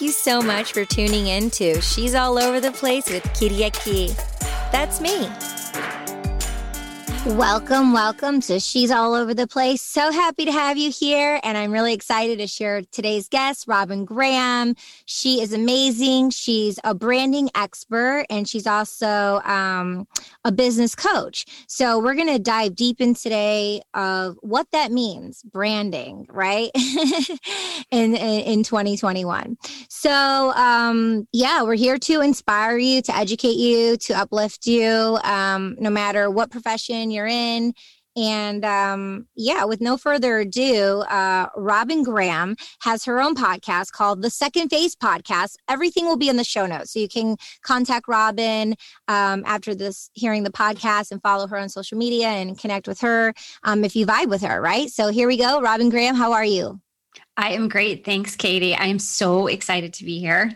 Thank you so much for tuning in to She's All Over the Place with Kiriaki. That's me. Welcome, welcome to She's All Over the Place. So happy to have you here. And I'm really excited to share today's guest, Robin Graham. She is amazing. She's a branding expert and she's also um, a business coach. So we're going to dive deep in today of what that means, branding, right? in, in, in 2021. So um, yeah, we're here to inspire you, to educate you, to uplift you, um, no matter what profession you're in. And um, yeah, with no further ado, uh, Robin Graham has her own podcast called the Second Face Podcast. Everything will be in the show notes. So you can contact Robin um, after this, hearing the podcast, and follow her on social media and connect with her um, if you vibe with her, right? So here we go. Robin Graham, how are you? I am great. Thanks, Katie. I am so excited to be here.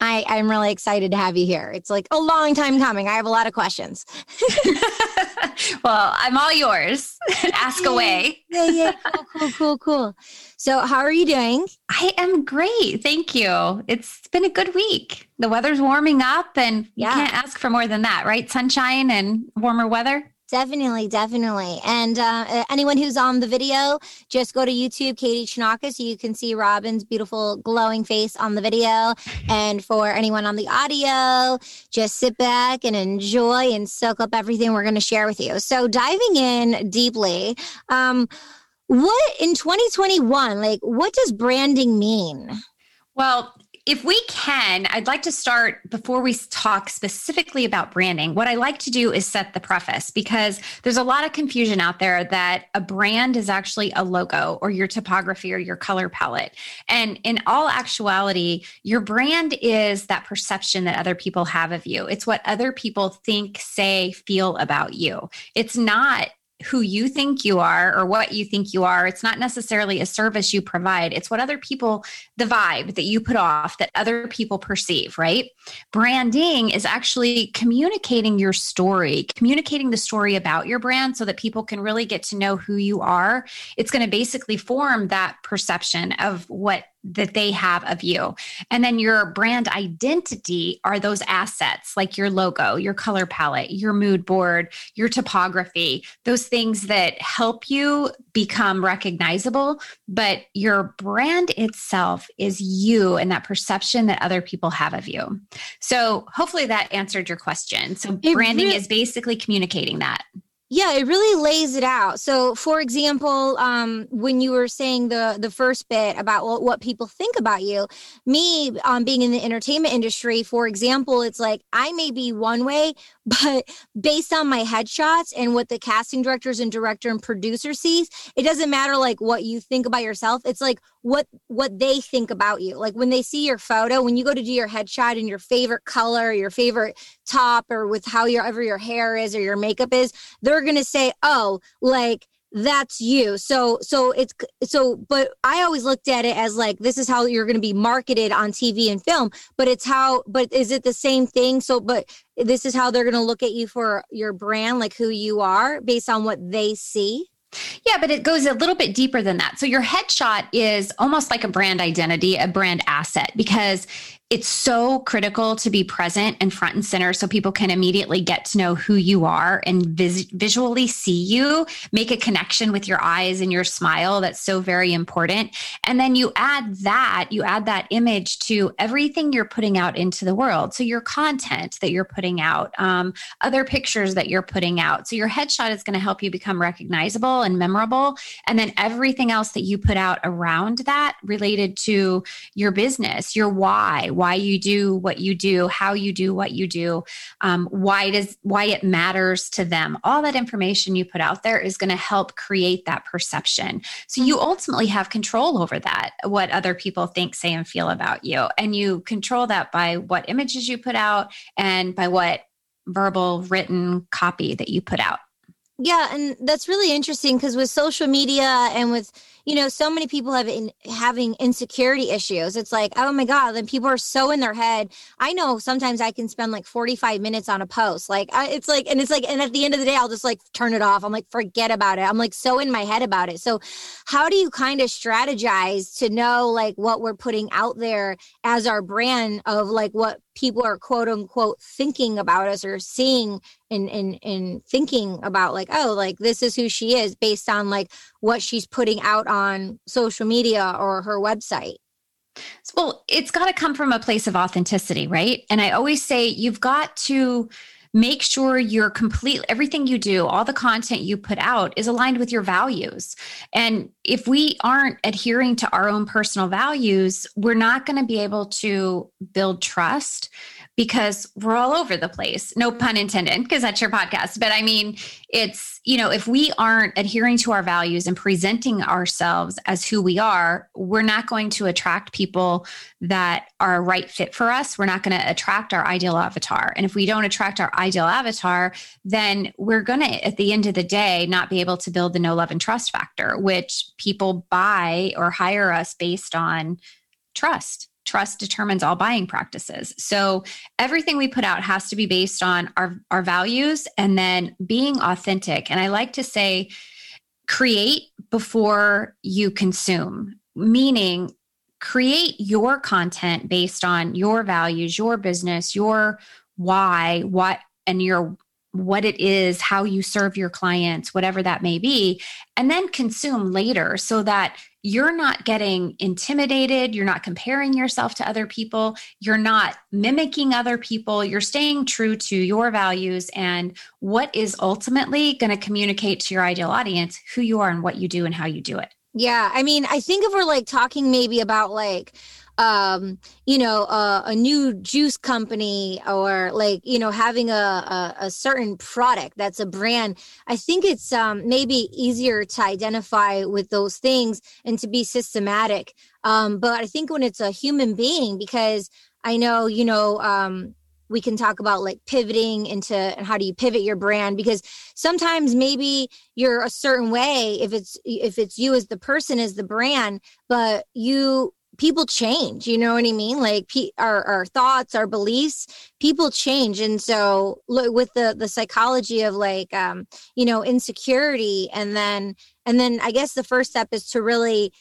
I, I'm really excited to have you here. It's like a long time coming. I have a lot of questions. well, I'm all yours. Ask away. yeah, yeah. Cool, cool, cool, cool. So, how are you doing? I am great. Thank you. It's been a good week. The weather's warming up, and yeah. you can't ask for more than that, right? Sunshine and warmer weather. Definitely, definitely. And uh, anyone who's on the video, just go to YouTube, Katie Chinaka, so you can see Robin's beautiful glowing face on the video. And for anyone on the audio, just sit back and enjoy and soak up everything we're going to share with you. So diving in deeply, um, what in 2021, like what does branding mean? Well, if we can, I'd like to start before we talk specifically about branding. What I like to do is set the preface because there's a lot of confusion out there that a brand is actually a logo or your typography or your color palette. And in all actuality, your brand is that perception that other people have of you. It's what other people think, say, feel about you. It's not who you think you are or what you think you are. It's not necessarily a service you provide. It's what other people, the vibe that you put off that other people perceive, right? Branding is actually communicating your story, communicating the story about your brand so that people can really get to know who you are. It's going to basically form that perception of what that they have of you. And then your brand identity are those assets like your logo, your color palette, your mood board, your topography, those things that help you become recognizable. But your brand itself is you and that perception that other people have of you. So hopefully that answered your question. So branding is basically communicating that. Yeah, it really lays it out. So, for example, um, when you were saying the the first bit about what, what people think about you, me um, being in the entertainment industry, for example, it's like I may be one way, but based on my headshots and what the casting directors and director and producer sees, it doesn't matter like what you think about yourself. It's like what what they think about you. Like when they see your photo, when you go to do your headshot in your favorite color, your favorite top, or with how your ever your hair is or your makeup is, they're gonna say, "Oh, like." that's you so so it's so but i always looked at it as like this is how you're going to be marketed on tv and film but it's how but is it the same thing so but this is how they're going to look at you for your brand like who you are based on what they see yeah, but it goes a little bit deeper than that. So your headshot is almost like a brand identity, a brand asset, because it's so critical to be present and front and center so people can immediately get to know who you are and vis- visually see you, make a connection with your eyes and your smile. That's so very important. And then you add that, you add that image to everything you're putting out into the world. So your content that you're putting out, um, other pictures that you're putting out. So your headshot is going to help you become recognizable and memorable. And then everything else that you put out around that related to your business, your why why you do what you do, how you do what you do, um, why does why it matters to them. All that information you put out there is going to help create that perception. So you ultimately have control over that, what other people think, say, and feel about you, and you control that by what images you put out and by what verbal written copy that you put out. Yeah, and that's really interesting because with social media and with you know so many people have in, having insecurity issues. It's like oh my god, then people are so in their head. I know sometimes I can spend like forty five minutes on a post. Like I, it's like and it's like and at the end of the day I'll just like turn it off. I'm like forget about it. I'm like so in my head about it. So how do you kind of strategize to know like what we're putting out there as our brand of like what people are quote unquote thinking about us or seeing and and and thinking about like oh like this is who she is based on like what she's putting out on social media or her website well it's got to come from a place of authenticity right and i always say you've got to make sure you're complete everything you do all the content you put out is aligned with your values and if we aren't adhering to our own personal values we're not going to be able to build trust because we're all over the place. No pun intended, because that's your podcast. But I mean, it's, you know, if we aren't adhering to our values and presenting ourselves as who we are, we're not going to attract people that are a right fit for us. We're not going to attract our ideal avatar. And if we don't attract our ideal avatar, then we're going to, at the end of the day, not be able to build the no love and trust factor, which people buy or hire us based on trust trust determines all buying practices. So everything we put out has to be based on our, our values and then being authentic. And I like to say, create before you consume, meaning create your content based on your values, your business, your why, what, and your what it is, how you serve your clients, whatever that may be, and then consume later so that you're not getting intimidated. You're not comparing yourself to other people. You're not mimicking other people. You're staying true to your values and what is ultimately going to communicate to your ideal audience who you are and what you do and how you do it. Yeah. I mean, I think if we're like talking maybe about like, um, you know, a, a, new juice company or like, you know, having a, a, a, certain product that's a brand, I think it's um, maybe easier to identify with those things and to be systematic. Um, but I think when it's a human being, because I know, you know, um, we can talk about like pivoting into and how do you pivot your brand because sometimes maybe you're a certain way if it's if it's you as the person as the brand but you people change you know what i mean? Like pe- our, our thoughts our beliefs people change. And so with the the psychology of like um you know insecurity and then and then i guess the first step is to really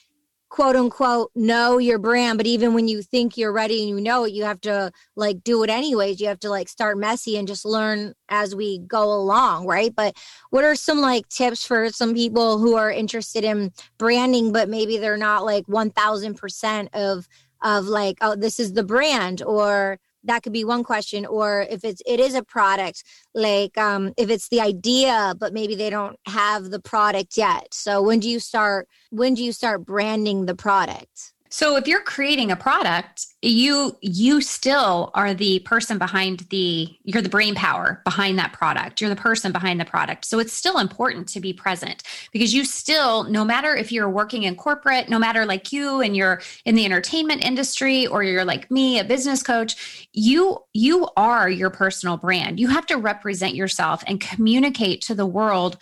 quote unquote know your brand but even when you think you're ready and you know it you have to like do it anyways. You have to like start messy and just learn as we go along right? But what are some like tips for some people who are interested in branding but maybe they're not like 1000% of of like oh this is the brand or that could be one question or if it's it is a product like um if it's the idea but maybe they don't have the product yet. So when do you start when do you start branding the product so if you're creating a product, you you still are the person behind the you're the brain power behind that product. You're the person behind the product. So it's still important to be present because you still no matter if you're working in corporate, no matter like you and you're in the entertainment industry or you're like me, a business coach, you you are your personal brand. You have to represent yourself and communicate to the world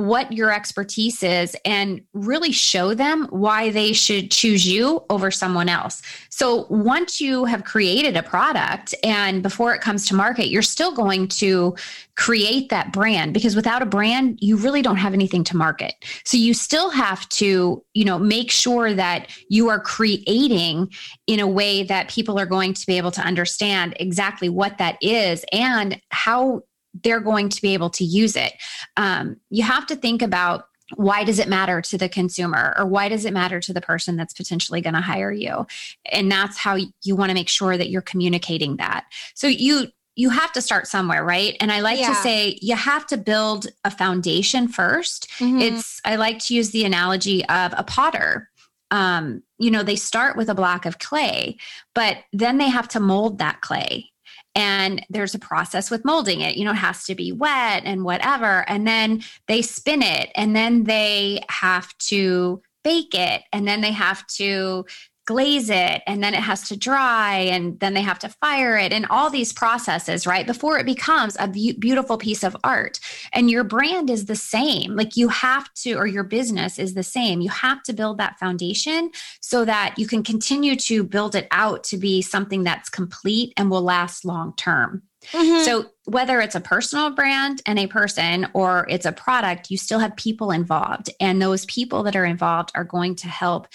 what your expertise is and really show them why they should choose you over someone else. So once you have created a product and before it comes to market, you're still going to create that brand because without a brand, you really don't have anything to market. So you still have to, you know, make sure that you are creating in a way that people are going to be able to understand exactly what that is and how they're going to be able to use it. Um, you have to think about why does it matter to the consumer or why does it matter to the person that's potentially going to hire you and that's how you want to make sure that you're communicating that so you you have to start somewhere right and i like yeah. to say you have to build a foundation 1st mm-hmm. it's i like to use the analogy of a potter um, you know they start with a block of clay but then they have to mold that clay and there's a process with molding it. You know it has to be wet and whatever. And then they spin it and then they have to bake it and then they have to glaze it and then it has to dry and then they have to fire it and all these processes, right? Before it becomes a be- beautiful piece of art. And your brand is the same. Like you have to, or your business is the same. You have to build that foundation so that you can continue to build it out to be something that's complete and will last long term. Mm-hmm. So, whether it's a personal brand and a person or it's a product, you still have people involved. And those people that are involved are going to help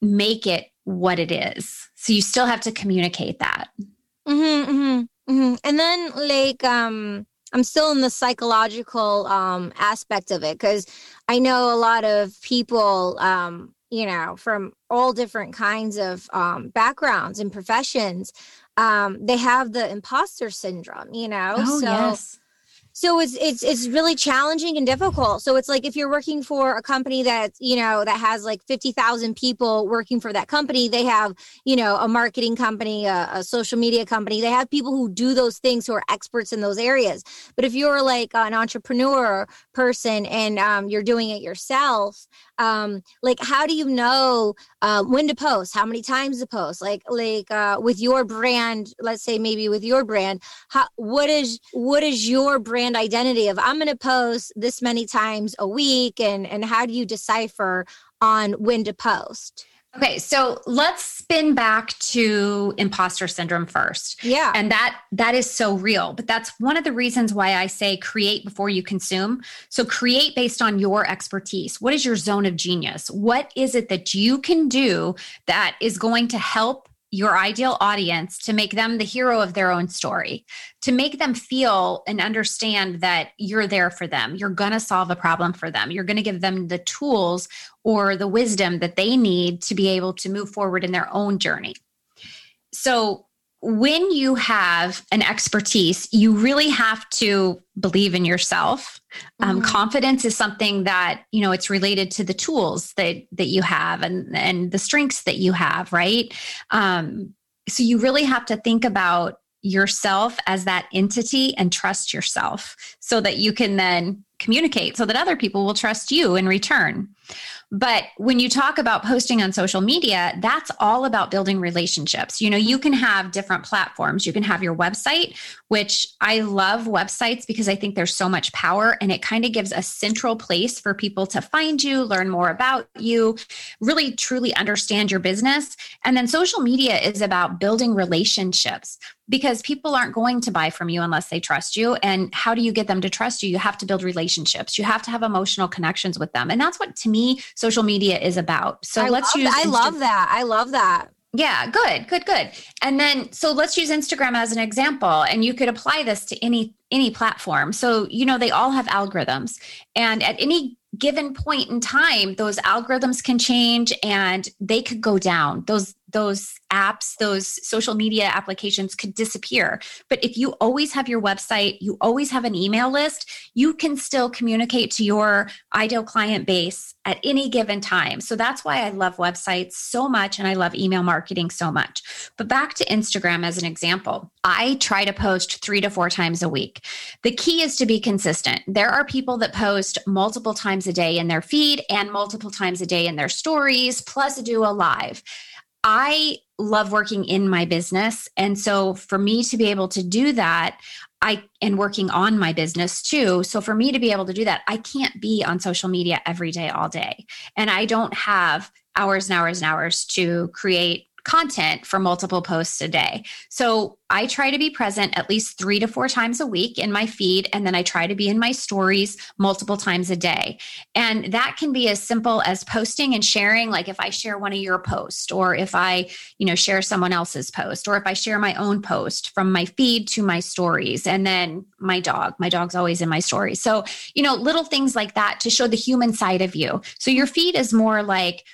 make it what it is. So you still have to communicate that. Mm-hmm, mm-hmm, mm-hmm. And then, like, um, I'm still in the psychological um, aspect of it because I know a lot of people, um, you know, from all different kinds of um, backgrounds and professions, um, they have the imposter syndrome, you know? Oh, so, yes so it's it's it's really challenging and difficult. So it's like if you're working for a company that you know that has like 50,000 people working for that company they have you know a marketing company a, a, social media company they have people who do those things who are experts in those areas. But if you're like an entrepreneur person and um, you're doing it yourself um, like how do you know uh, when to post? How many times to post? Like like uh, with your brand let's say maybe with your brand how, what is what is your brand identity of i'm going to post this many times a week and and how do you decipher on when to post Okay, so let's spin back to imposter syndrome first. Yeah. And that that is so real, but that's one of the reasons why I say create before you consume. So create based on your expertise. What is your zone of genius? What is it that you can do that is going to help your ideal audience to make them the hero of their own story, to make them feel and understand that you're there for them. You're going to solve a problem for them. You're going to give them the tools or the wisdom that they need to be able to move forward in their own journey. So, when you have an expertise, you really have to believe in yourself. Um, mm-hmm. confidence is something that you know it's related to the tools that that you have and and the strengths that you have, right? Um, so you really have to think about yourself as that entity and trust yourself so that you can then communicate so that other people will trust you in return. But when you talk about posting on social media, that's all about building relationships. You know, you can have different platforms. You can have your website, which I love websites because I think there's so much power and it kind of gives a central place for people to find you, learn more about you, really truly understand your business. And then social media is about building relationships because people aren't going to buy from you unless they trust you. And how do you get them to trust you? You have to build relationships. You have to have emotional connections with them. And that's what to me social media is about. So I let's use I Insta- love that. I love that. Yeah, good, good, good. And then so let's use Instagram as an example and you could apply this to any any platform. So, you know, they all have algorithms and at any given point in time those algorithms can change and they could go down. Those those apps, those social media applications could disappear. But if you always have your website, you always have an email list, you can still communicate to your ideal client base at any given time. So that's why I love websites so much and I love email marketing so much. But back to Instagram as an example, I try to post three to four times a week. The key is to be consistent. There are people that post multiple times a day in their feed and multiple times a day in their stories, plus do a live. I love working in my business. And so for me to be able to do that, I and working on my business too. So for me to be able to do that, I can't be on social media every day, all day. And I don't have hours and hours and hours to create content for multiple posts a day. So I try to be present at least three to four times a week in my feed. And then I try to be in my stories multiple times a day. And that can be as simple as posting and sharing. Like if I share one of your posts, or if I, you know, share someone else's post, or if I share my own post from my feed to my stories. And then my dog, my dog's always in my stories. So, you know, little things like that to show the human side of you. So your feed is more like,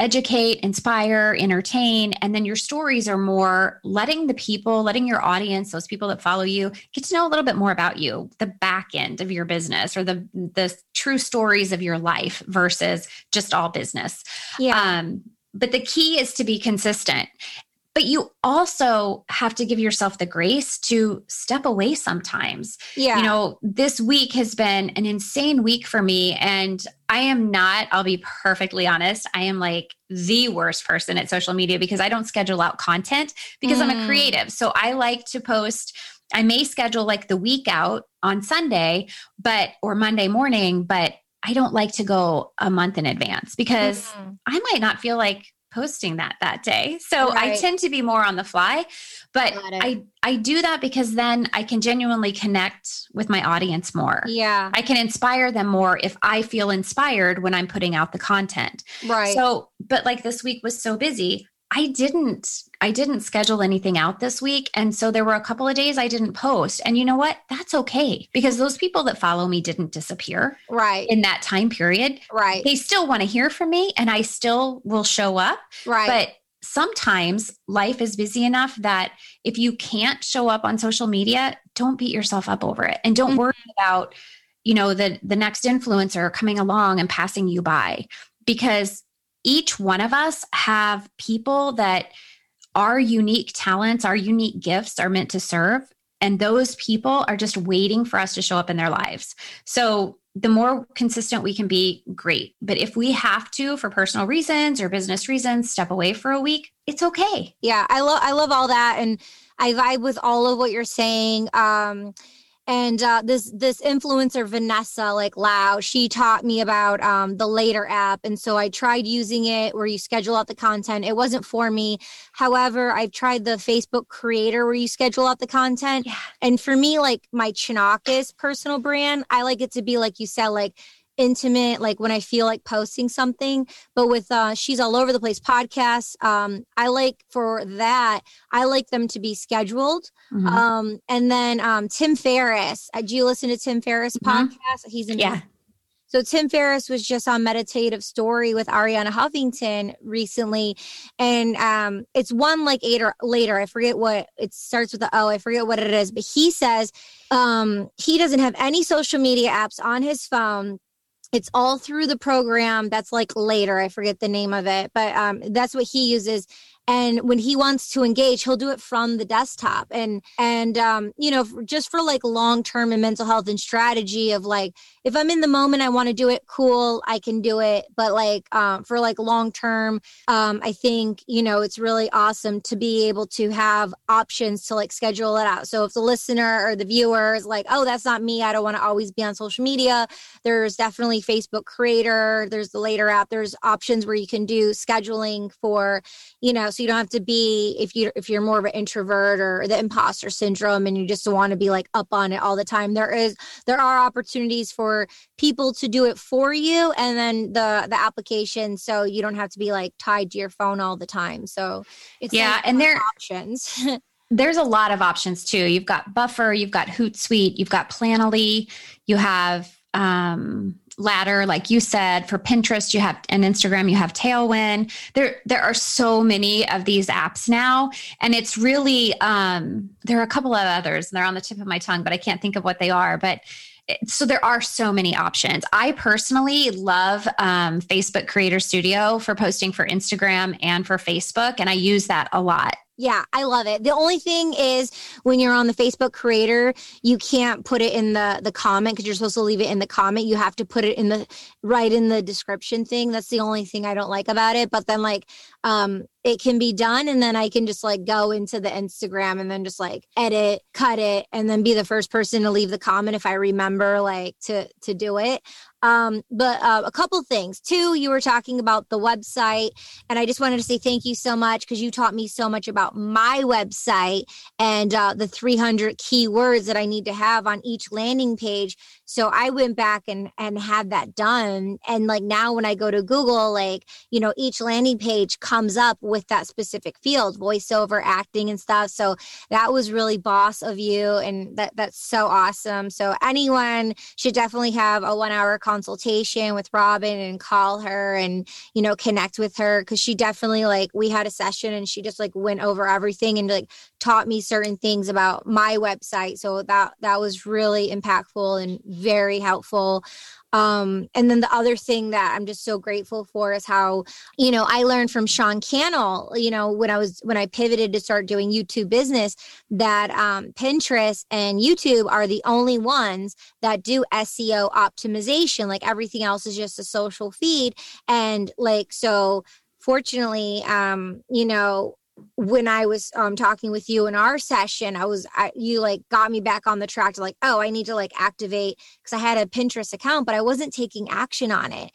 educate, inspire, entertain. And then your stories are more letting the people, letting your audience, those people that follow you, get to know a little bit more about you, the back end of your business or the the true stories of your life versus just all business. Yeah. Um, but the key is to be consistent but you also have to give yourself the grace to step away sometimes. Yeah. You know, this week has been an insane week for me. And I am not, I'll be perfectly honest, I am like the worst person at social media because I don't schedule out content because mm. I'm a mm. creative. So I like to post. I may schedule like the week out on Sunday, but or Monday morning, but I don't like to go a month in advance because mm. I might not feel like posting that that day. So right. I tend to be more on the fly, but I I do that because then I can genuinely connect with my audience more. Yeah. I can inspire them more if I feel inspired when I'm putting out the content. Right. So, but like this week was so busy, I didn't I didn't schedule anything out this week. And so there were a couple of days I didn't post. And you know what? That's okay because those people that follow me didn't disappear right. in that time period. Right. They still want to hear from me and I still will show up. Right. But sometimes life is busy enough that if you can't show up on social media don't beat yourself up over it. And don't mm-hmm. worry about you know the the next influencer coming along and passing you by. Because each one of us have people that our unique talents, our unique gifts are meant to serve. And those people are just waiting for us to show up in their lives. So the more consistent we can be, great. But if we have to, for personal reasons or business reasons, step away for a week, it's okay. Yeah, I love I love all that. And I vibe with all of what you're saying. Um, and uh, this this influencer vanessa like lau she taught me about um, the later app. And so i tried using it where you schedule out the content. It wasn't for me. However i've tried the facebook creator where you schedule out the content. Yeah. and for me like my chinakis personal brand i like it to be like you said like intimate like when i feel like posting something but with uh she's all over the place podcasts um i like for that i like them to be scheduled mm-hmm. um and then um tim ferriss uh, do you listen to tim ferriss mm-hmm. podcast he's in yeah so Tim Ferriss was just on Meditative Story with Arianna Huffington recently, and um, it's one like eight or later. I forget what it starts with the O. I forget what it is, but he says um, he doesn't have any social media apps on his phone it's all through the program. That's like later. I forget the name of it. But um, that's what he uses and when he wants to engage he'll do it from the desktop. And and um, you know just for like long term and mental health and strategy of like if i'm in the moment i want to do it cool i can do it. But like um, for like long term um, i think you know it's really awesome to be able to have options to like schedule it out. So if the listener or the viewer is like oh that's not me. I don't want to always be on social media there's definitely facebook creator there's the later app there's options where you can do scheduling for you know so you don't have to be if you if you're more of an introvert or the imposter syndrome and you just want to be like up on it all the time there is there are opportunities for people to do it for you and then the the application so you don't have to be like tied to your phone all the time. So it's yeah like and there are options. there's a lot of options too. You've got buffer you've got hootsuite you've got planoly you have um later like you said for pinterest you have and instagram you have tailwind there there are so many of these apps now and it's really um there are a couple of others and they're on the tip of my tongue but i can't think of what they are but so there are so many options. I personally love um, Facebook Creator Studio for posting for Instagram and for Facebook, and I use that a lot. Yeah, I love it. The only thing is when you're on the Facebook creator, you can't put it in the the comment because you're supposed to leave it in the comment. You have to put it in the right in the description thing. That's the only thing I don't like about it. But then like um it can be done and then I can just like go into the Instagram and then just like edit, cut it and then be the first person to leave the comment if I remember like to to do it. Um, but uh, a couple things. Two, you were talking about the website, and I just wanted to say thank you so much because you taught me so much about my website and uh, the 300 keywords that I need to have on each landing page. So I went back and and had that done, and like now when I go to Google, like you know, each landing page comes up with that specific field, voiceover, acting, and stuff. So that was really boss of you, and that that's so awesome. So anyone should definitely have a one hour consultation with Robin and call her and, you know, connect with her because she definitely like we had a session and she just like went over everything and like taught me certain things about my website. So that that was really impactful and very helpful. Um, and then the other thing that I'm just so grateful for is how, you know, I learned from Sean Cannell, you know, when I was when I pivoted to start doing YouTube business, that um, Pinterest and YouTube are the only ones that do SEO optimization. Like everything else is just a social feed. And like so fortunately, um, you know, when I was um, talking with you in our session, I was I, you like got me back on the track to like, oh, I need to like activate because I had a Pinterest account, but I wasn't taking action on it.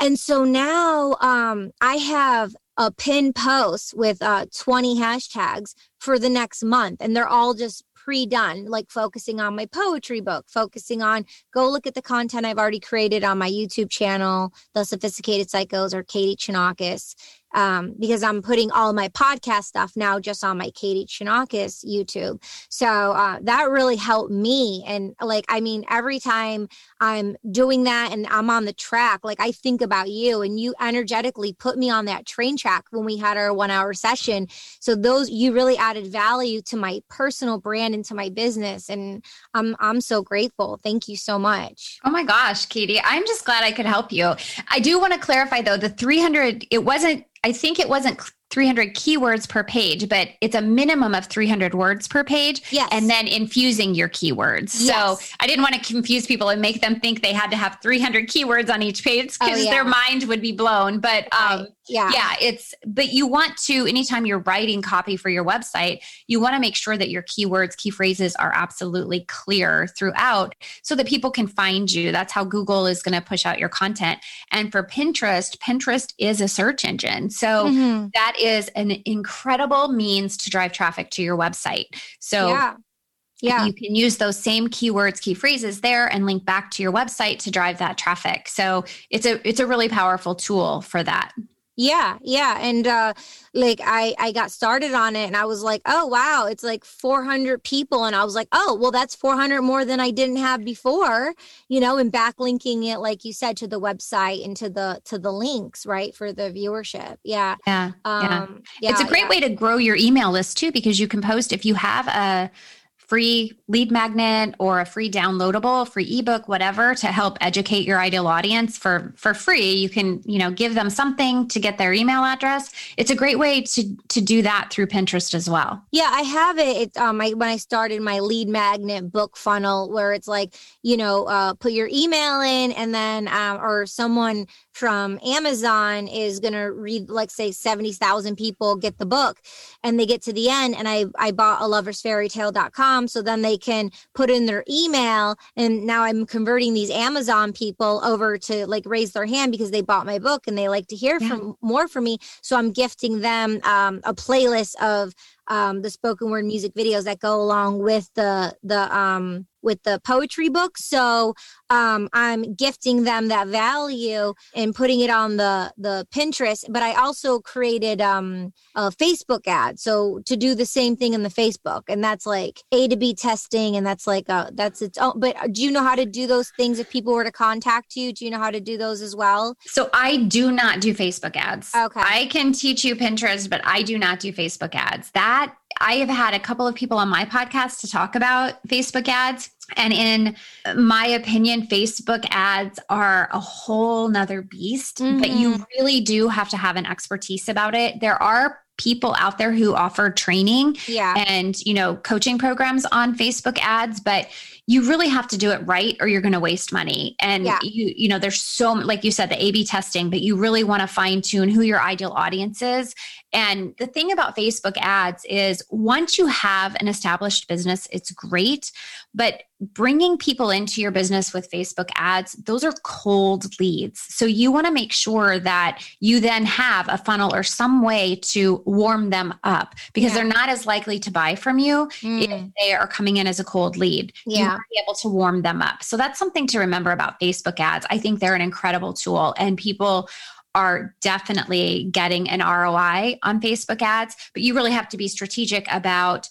And so now um, I have a pin post with uh, 20 hashtags for the next month, and they're all just pre-done like focusing on my poetry book focusing on go look at the content i've already created on my youtube channel the sophisticated psychos or katie chonakis um, because I'm putting all my podcast stuff now just on my Katie Chonakis YouTube. So uh, that really helped me. And like, I mean, every time I'm doing that and I'm on the track, like I think about you and you energetically put me on that train track when we had our one hour session. So those, you really added value to my personal brand and to my business. And I'm, I'm so grateful. Thank you so much. Oh my gosh, Katie, I'm just glad I could help you. I do want to clarify though, the 300, it wasn't I think it wasn't 300 keywords per page, but it's a minimum of 300 words per page. Yes. And then infusing your keywords. Yes. So I didn't want to confuse people and make them think they had to have 300 keywords on each page because oh, yeah. their mind would be blown. But um, right. yeah. yeah, it's, but you want to, anytime you're writing copy for your website, you want to make sure that your keywords, key phrases are absolutely clear throughout so that people can find you. That's how Google is going to push out your content. And for Pinterest, Pinterest is a search engine. So mm-hmm. that is an incredible means to drive traffic to your website. So yeah. Yeah. You can use those same keywords, key phrases there and link back to your website to drive that traffic. So it's a it's a really powerful tool for that. Yeah, yeah, and uh like I I got started on it and I was like, "Oh, wow, it's like 400 people." And I was like, "Oh, well that's 400 more than I didn't have before." You know, and backlinking it like you said to the website and to the to the links, right, for the viewership. Yeah. Yeah. Um yeah. yeah it's a great yeah. way to grow your email list too because you can post if you have a free lead magnet or a free downloadable free ebook whatever to help educate your ideal audience for for free. You can you know give them something to get their email address. It's a great way to to do that through pinterest as well. Yeah i have it. It's um I, when i started my lead magnet book funnel where it's like you know uh, put your email in and then um, or someone from Amazon is going to read, like, say, 70,000 people get the book and they get to the end. And I, I bought a loversfairytale.com. So then they can put in their email. And now I'm converting these Amazon people over to like raise their hand because they bought my book and they like to hear yeah. from more from me. So I'm gifting them um, a playlist of um, the spoken word music videos that go along with the the um, with the poetry book. So um, I'm gifting them that value and putting it on the the Pinterest. But I also created um, a Facebook ad, so to do the same thing in the Facebook, and that's like A to B testing, and that's like a, that's its own. But do you know how to do those things if people were to contact you? Do you know how to do those as well? So I do not do Facebook ads. Okay, I can teach you Pinterest, but I do not do Facebook ads. That I have had a couple of people on my podcast to talk about Facebook ads. And in my opinion, Facebook ads are a whole nother beast, mm-hmm. but you mm-hmm. really do have to have an expertise about it. There are people out there who offer training yeah. and you know coaching programs on facebook ads but you really have to do it right or you're going to waste money and yeah. you you know there's so like you said the a b testing but you really want to fine tune who your ideal audience is and the thing about Facebook ads is once you have an established business, it's great. But bringing people into your business with Facebook ads, those are cold leads. So you want to make sure that you then have a funnel or some way to warm them up because yeah. they're not as likely to buy from you mm. if they are coming in as a cold lead. Yeah. You want to be able to warm them up. So that's something to remember about Facebook ads. I think they're an incredible tool and people are definitely getting an ROI on Facebook ads, but you really have to be strategic about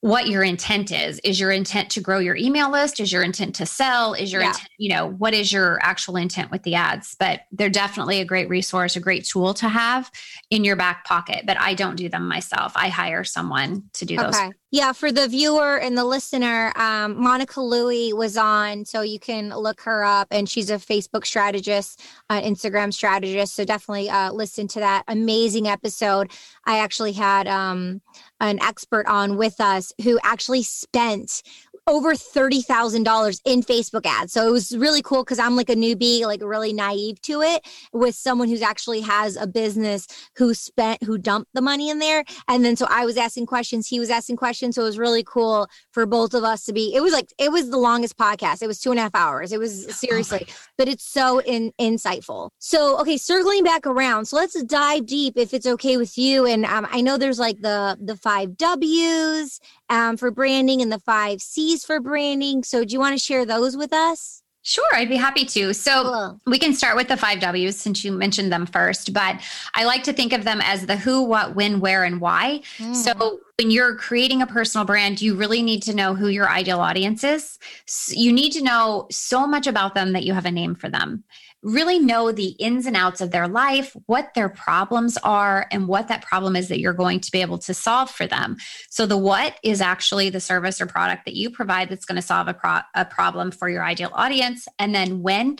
what your intent is. Is your intent to grow your email list? Is your intent to sell? Is your yeah. intent, you know, what is your actual intent with the ads? But they're definitely a great resource, a great tool to have in your back pocket. But I don't do them myself. I hire someone to do those. Yeah, for the viewer and the listener, um, Monica Louie was on, so you can look her up, and she's a Facebook strategist, uh, Instagram strategist. So definitely uh, listen to that amazing episode. I actually had um, an expert on with us who actually spent over $30,000 in Facebook ads. So it was really cool because I'm like a newbie, like really naive to it with someone who's actually has a business who spent, who dumped the money in there. And then so I was asking questions, he was asking questions. So it was really cool for both of us to be, it was like, it was the longest podcast. It was two and a half hours. It was oh seriously, but it's so in, insightful. So, okay, circling back around. So let's dive deep if it's okay with you. And um, I know there's like the, the five W's um, for branding and the five C's for branding. So, do you want to share those with us? Sure, I'd be happy to. So cool. we can start with the five W's since you mentioned them first, but I like to think of them as the who, what, when, where, and why. Mm. So when you're creating a personal brand, you really need to know who your ideal audience is. You need to know so much about them that you have a name for them really know the ins and outs of their life, what their problems are, and what that problem is that you're going to be able to solve for them. So, the what is actually the service or product that you provide that's going to solve a, pro- a problem for your ideal audience. And then when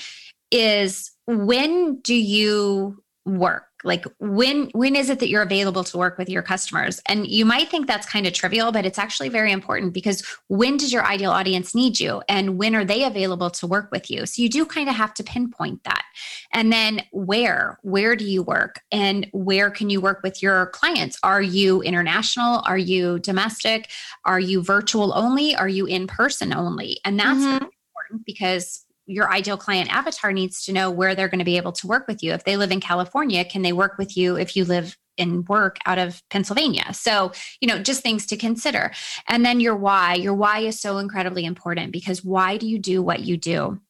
is when do you work? Like when when is it that you're available to work with your customers? And you might think that's kind of trivial but it's actually very important because when does your ideal audience need you and when are they available to work with you? So you do kind of have to pinpoint that. And then where where do you work and where can you work with your clients? Are you international? Are you domestic? Are you virtual only? Are you in person only? And that's mm-hmm. important because your ideal client avatar needs to know where they're going to be able to work with you. If they live in California, can they work with you if you live in work out of Pennsylvania? So, you know, just things to consider. And then your why. Your why is so incredibly important because why do you do what you do?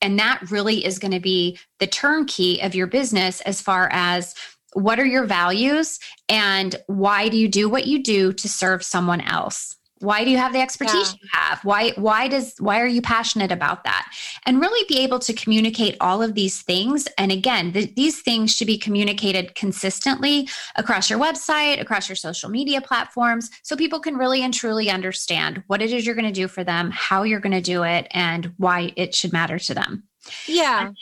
And that really is going to be the turnkey of your business as far as what are your values and why do you do what you do to serve someone else? Why do you have the expertise yeah. you have? Why why does why are you passionate about that? And really be able to communicate all of these things. And again the, these things should be communicated consistently across your website across your social media platforms so people can really and truly understand what it is you're going to do for them how you're going to do it and why it should matter to them. Yeah. And,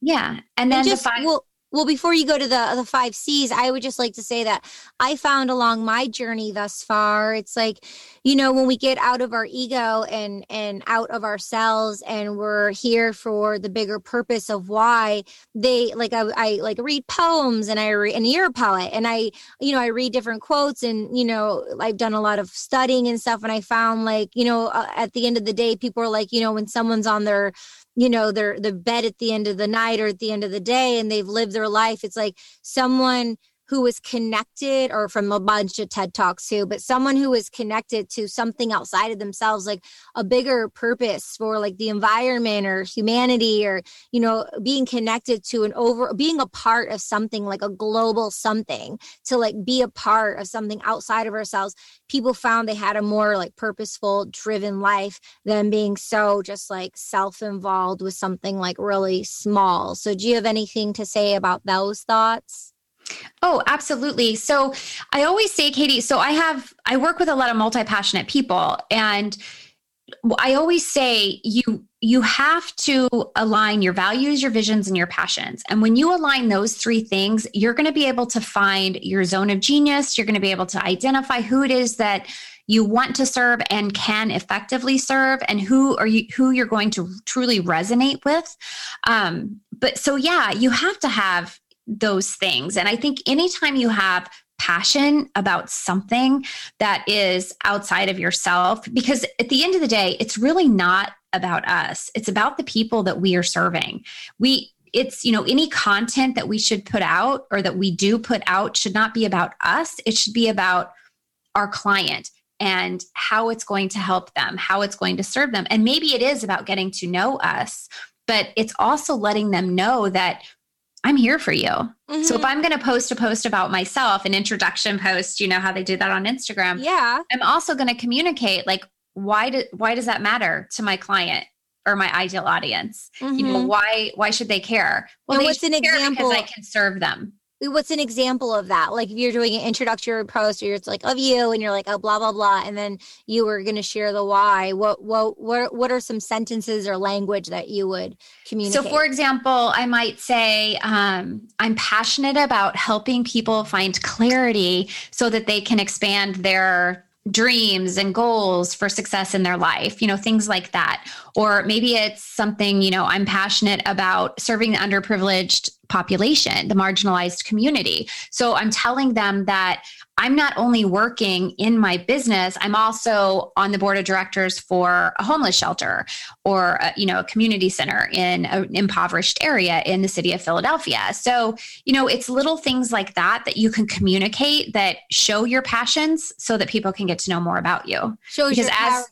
yeah. And then and just, the five, well, well, before you go to the the five C's, I would just like to say that I found along my journey thus far, it's like, you know, when we get out of our ego and and out of ourselves, and we're here for the bigger purpose of why they like I, I like read poems and I read and you're a poet and I you know I read different quotes and you know I've done a lot of studying and stuff and I found like you know uh, at the end of the day people are like you know when someone's on their you know their the bed at the end of the night or at the end of the day and they've lived their life. It's like someone who was connected or from a bunch of TED Talks too, but someone who is connected to something outside of themselves, like a bigger purpose for like the environment or humanity or, you know, being connected to an over, being a part of something like a global something to like be a part of something outside of ourselves. People found they had a more like purposeful, driven life than being so just like self involved with something like really small. So, do you have anything to say about those thoughts? Oh, absolutely. So I always say, Katie, so I have, I work with a lot of multi passionate people and I always say you you have to align your values, your visions and your passions. And when you align those three things, you're going to be able to find your zone of genius, you're going to be able to identify who it is that you want to serve and can effectively serve and who are you who you're going to truly resonate with. Um, but so yeah, you have to have those things. And I think anytime you have passion about something that is outside of yourself, because at the end of the day, it's really not about us, it's about the people that we are serving. We, it's you know any content that we should put out or that we do put out should not be about us it should be about our client and how it's going to help them how it's going to serve them and maybe it is about getting to know us but it's also letting them know that I'm here for you. Mm-hmm. So if mm-hmm. I'm going to post a post about myself, an introduction post, you know how they do that on Instagram. Yeah. I'm also going to communicate like why do, why does that matter to my client or my ideal audience? Mm-hmm. You know, mm-hmm. why why should they care? Well, what's an example? Because I can serve them what's an example of that? Like if you're doing an introductory post or it's like of you and you're like, oh blah blah blah, and then you were gonna share the why. What what what what are some sentences or language that you would communicate? So for example, I might say, um, I'm passionate about helping people find clarity so that they can expand their dreams and goals for success in their life, you know, things like that. Or maybe it's something, you know, I'm passionate about serving the underprivileged population, the marginalized community. So I'm telling them that I'm not only working in my business, I'm also on the board of directors for a homeless shelter or a, you know a community center in an impoverished area in the city of Philadelphia. So, you know, it's little things like that that you can communicate that show your passions so that people can get to know more about you. Shows because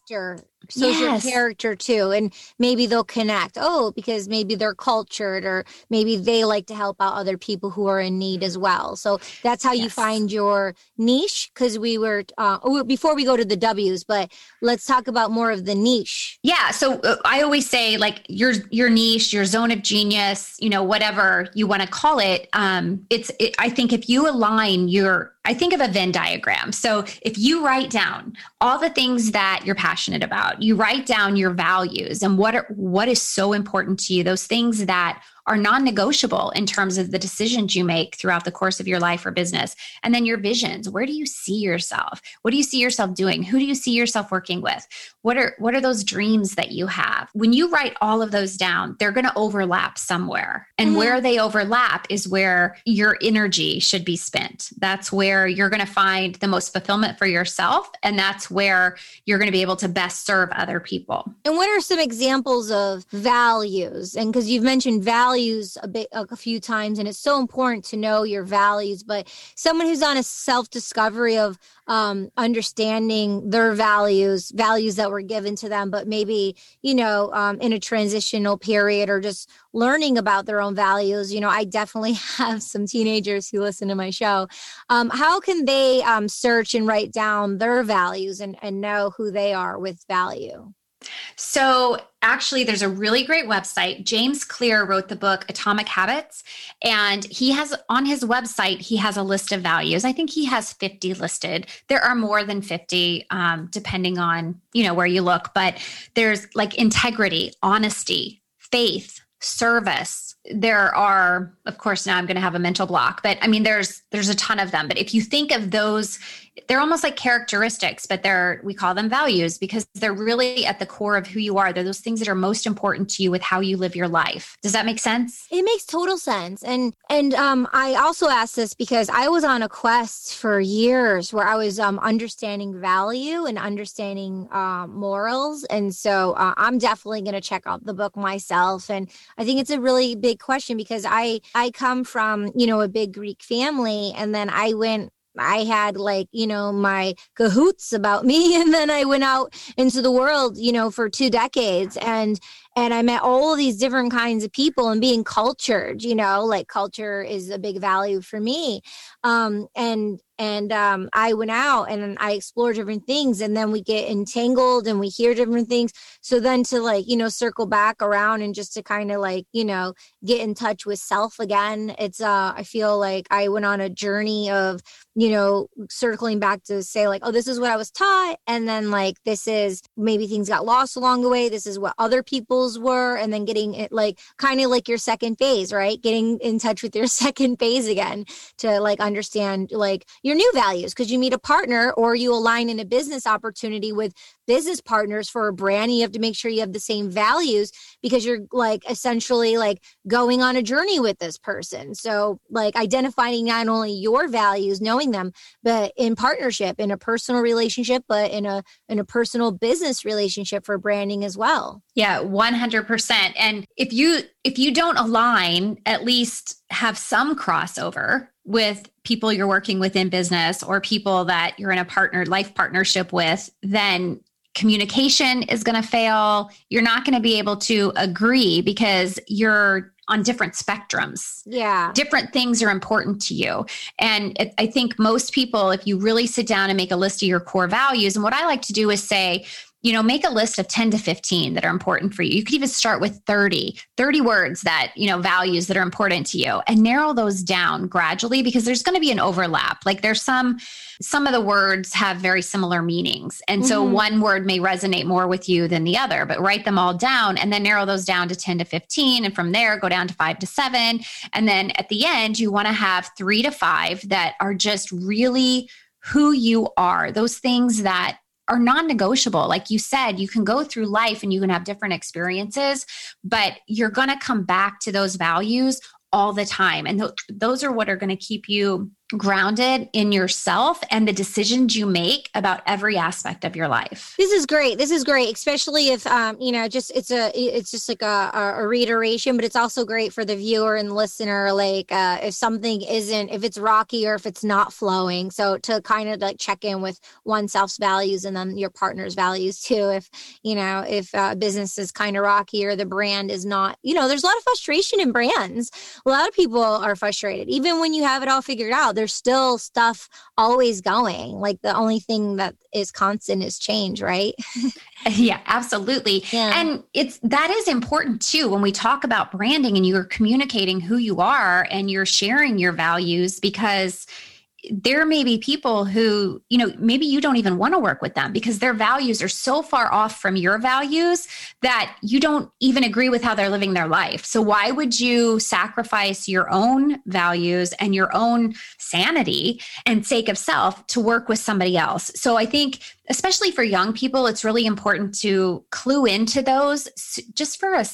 your as, shows yes. your character too and maybe they'll connect oh because maybe they're cultured or maybe they like to help out other people who are in need as well so that's how yes. you find your niche because we were uh, oh, before we go to the w's but let's talk about more of the niche yeah so uh, i always say like your your niche your zone of genius you know whatever you want to call it um it's it, i think if you align your I think of a Venn diagram. So if you write down all the things that you're passionate about, you write down your values and what are, what is so important to you, those things that are non negotiable in terms of the decisions you make throughout the course of your life or business. And then your visions. Where do you see yourself? What do you see yourself doing? Who do you see yourself working with? What are what are those dreams that you have? When you write all of those down, they're going to overlap somewhere. And mm-hmm. where they overlap is where your energy should be spent. That's where you're going to find the most fulfillment for yourself and that's where you're going to be able to best serve other people. And what are some examples of values? And cuz you've mentioned values values a bit a few times and it's so important to know your values but someone who's on a self discovery of um, understanding their values values that were given to them but maybe you know um, in a transitional period or just learning about their own values you know i definitely have some teenagers who listen to my show. Um, how can they um, search and write down their values and, and know who they are with value so, actually, there's a really great website. James Clear wrote the book Atomic Habits, and he has on his website, he has a list of values. I think he has 50 listed. There are more than 50, um, depending on you know where you look, but there's like integrity, honesty, faith, service there are of course now i'm going to have a mental block but i mean there's there's a ton of them but if you think of those they're almost like characteristics, but they're we call them values because they're really at the core of who you are. They're those things that are most important to you with how you live your life. Does that make sense? It makes total sense. And and um, I also asked this because I was on a quest for years where I was um, understanding value and understanding uh, morals. And so uh, I'm definitely going to check out the book myself. And I think it's a really big question because I I come from you know a big Greek family, and then I went I had like, you know, my cahoots about me. And then I went out into the world, you know, for two decades and, and I met all these different kinds of people and being cultured, you know, like culture is a big value for me. Um, and, and um, I went out and I explored different things, and then we get entangled and we hear different things. So then to like you know circle back around and just to kind of like you know get in touch with self again. It's uh I feel like I went on a journey of you know circling back to say like oh this is what I was taught, and then like this is maybe things got lost along the way. This is what other people's were, and then getting it like kind of like your second phase, right? Getting in touch with your second phase again to like understand like your new values because you meet a partner or you align in a business opportunity with business partners for a brand you have to make sure you have the same values because you're like essentially like going on a journey with this person. So like identifying not only your values knowing them but in partnership in a personal relationship but in a in a personal business relationship for branding as well. Yeah 100% and if you if you don't align at least have some crossover with people you're working with in business or people that you're in a partner life partnership with then communication is going to fail you're not going to be able to agree because you're on different spectrums. Yeah. Different things are important to you. And it, I think most people, if you really sit down and make a list of your core values, and what I like to do is say, you know make a list of 10 to 15 that are important for you. You could even start with 30 30 words that you know values that are important to you and narrow those down gradually because there's going to be an overlap. Like there's some some of the words have very similar meanings and mm-hmm. so one word may resonate more with you than the other but write them all down and then narrow those down to 10 to 15 and from there go down to 5 to 7 and then at the end you want to have 3 to 5 that are just really who you are those things that are non-negotiable. Like you said you can go through life and you can have different experiences but you're going to come back to those values all the time. And th- those are what are going to keep you grounded in yourself and the decisions you make about every aspect of your life. This is great. This is great, especially if um, you know, just it's a it's just like a, a reiteration, but it's also great for the viewer and listener. Like uh, if something isn't, if it's rocky or if it's not flowing, so to kind of like check in with oneself's values and then your partner's values too. If you know, if uh, business is kind of rocky or the brand is not, you know, there's a lot of frustration in brands. A lot of people are frustrated, even when you have it all figured out there's still stuff always going. Like the only thing that is constant is change, right? yeah, absolutely. Yeah. And it's that is important too when we talk about branding and you're communicating who you are and you're sharing your values because there may be people who, you know, maybe you don't even want to work with them because their values are so far off from your values that you don't even agree with how they're living their life. So, why would you sacrifice your own values and your own sanity and sake of self to work with somebody else? So, I think, especially for young people, it's really important to clue into those just for a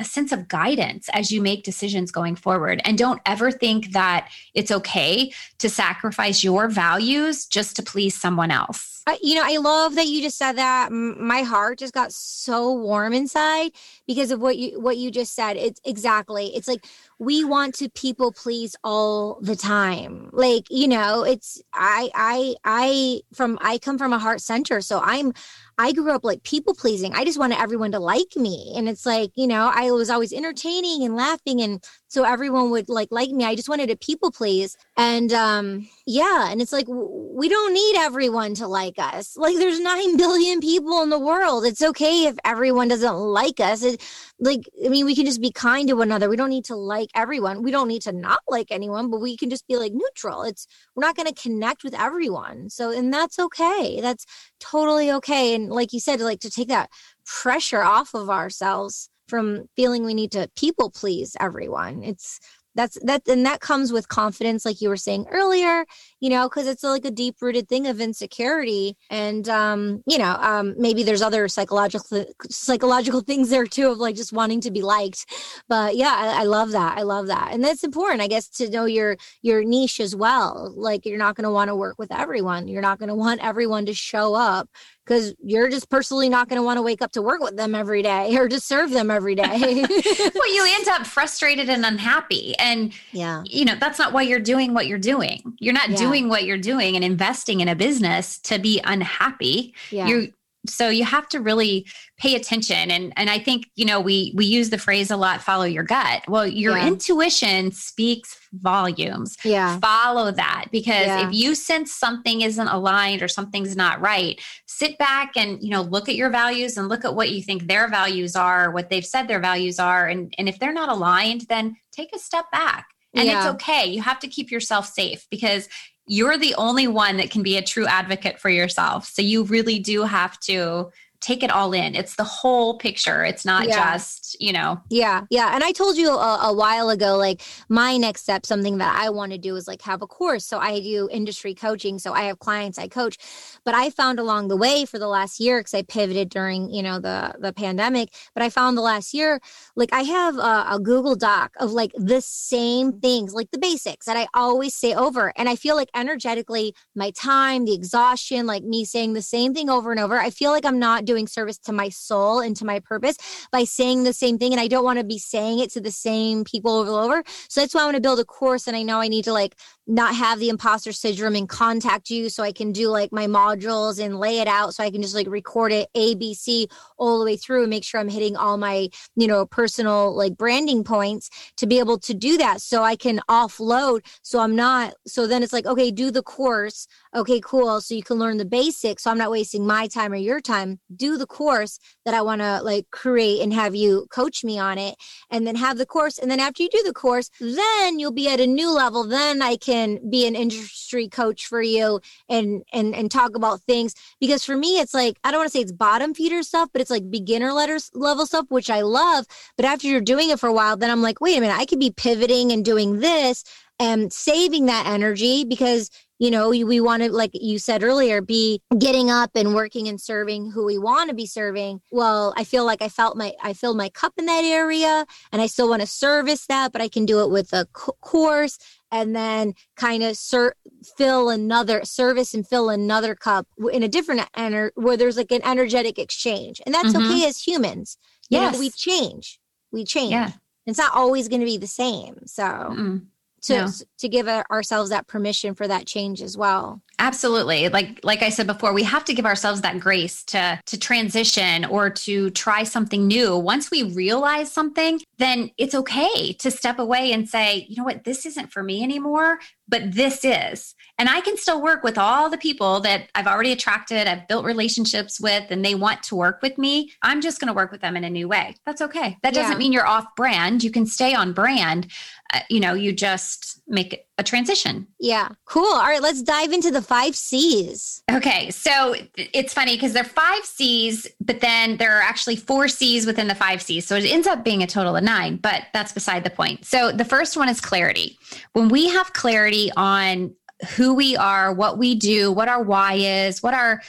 a sense of guidance as you make decisions going forward. And don't ever think that it's okay to sacrifice your values just to please someone else. You know, I love that you just said that. My heart just got so warm inside because of what you what you just said. It's exactly. It's like we want to people please all the time. Like, you know, it's I I I from I come from a heart center, so I'm I grew up like people pleasing. I just wanted everyone to like me. And it's like, you know, I was always entertaining and laughing and so everyone would like like me. I just wanted to people please. And um yeah, and it's like we don't need everyone to like us. Like there's 9 billion people in the world. It's okay if everyone doesn't like us. It, like I mean, we can just be kind to one another. We don't need to like everyone. We don't need to not like anyone, but we can just be like neutral. It's we're not going to connect with everyone. So and that's okay. That's totally okay. And like you said, like to take that pressure off of ourselves from feeling we need to people please everyone. It's that's that and that comes with confidence like you were saying earlier you know because it's like a deep rooted thing of insecurity and um you know um maybe there's other psychological psychological things there too of like just wanting to be liked but yeah I, I love that i love that and that's important i guess to know your your niche as well like you're not going to want to work with everyone you're not going to want everyone to show up because you're just personally not going to want to wake up to work with them every day or to serve them every day. well, you end up frustrated and unhappy. And, yeah, you know, that's not why you're doing what you're doing. You're not yeah. doing what you're doing and investing in a business to be unhappy. Yeah. You're, so you have to really pay attention and and i think you know we we use the phrase a lot follow your gut well your yeah. intuition speaks volumes yeah follow that because yeah. if you sense something isn't aligned or something's not right sit back and you know look at your values and look at what you think their values are what they've said their values are and and if they're not aligned then take a step back and yeah. it's okay you have to keep yourself safe because you're the only one that can be a true advocate for yourself. So you really do have to take it all in. It's the whole picture. It's not yeah. just, you know. Yeah. Yeah. And I told you a, a, while ago, like my next step, something that I want to do is like have a course. So I do industry coaching. So I have clients I coach. But I found along the way for the last year, because I pivoted during, you know, the the pandemic. But I found the last year, like I have a, a Google Doc of like the same mm-hmm. things, like the basics that I always say over. And I feel like energetically, my time, the exhaustion, like me saying the same thing over and over, I feel like I'm not doing service to my soul and to my purpose by saying the same thing. And I don't want to be saying it to the same people over and over. So that's why I want to build a course. And I know I need to like not have the imposter syndrome and contact you so I can do like my modules and lay it out so I can just like record it A, B, C all the way through and make sure I'm hitting all my, you know, personal like branding points to be able to do that so I can offload. So I'm not, so then it's like, okay, do the course. Okay, cool. So you can learn the basics. So I'm not wasting my time or your time. Do the course that I want to like create and have you coach me on it and then have the course. And then after you do the course, then you'll be at a new level. Then I can can be an industry coach for you and and and talk about things. Because for me it's like I don't want to say it's bottom feeder stuff but it's like beginner letters level stuff which I love. But after you're doing it for a while then I'm like wait a minute I could be pivoting and doing this and saving that energy because you know we want to like you said earlier be getting up and working and serving who we want to be serving. Well i feel like i felt my i filled my cup in that area and i still want to service that but i can do it with a course and then kind of ser- fill another service and fill another cup in a different ener- where there's like an energetic exchange and that's mm-hmm. okay as humans. Yeah we change. We change. Yeah. it's not always going to be the same so Mm-mm to to give ourselves that permission for that change as well. Absolutely. Like like i said before we have to give ourselves that grace to to transition or to try something new. Once we realize something then it's okay to step away and say you know what? This isn't for me anymore but this is. And i can still work with all the people that i've already attracted i've built relationships with and they want to work with me. I'm just going to work with them in a new way. That's okay. That doesn't mean you're off brand. You can stay on brand. Uh, you know you just make a transition. Yeah. Cool. All right let's dive into the five c's. Okay so it's funny because there are five c's but then there are actually four c's within the five c's. So it ends up being a total of nine but that's beside the point. So the first one is clarity. When we have clarity on who we are what we do what our why is what our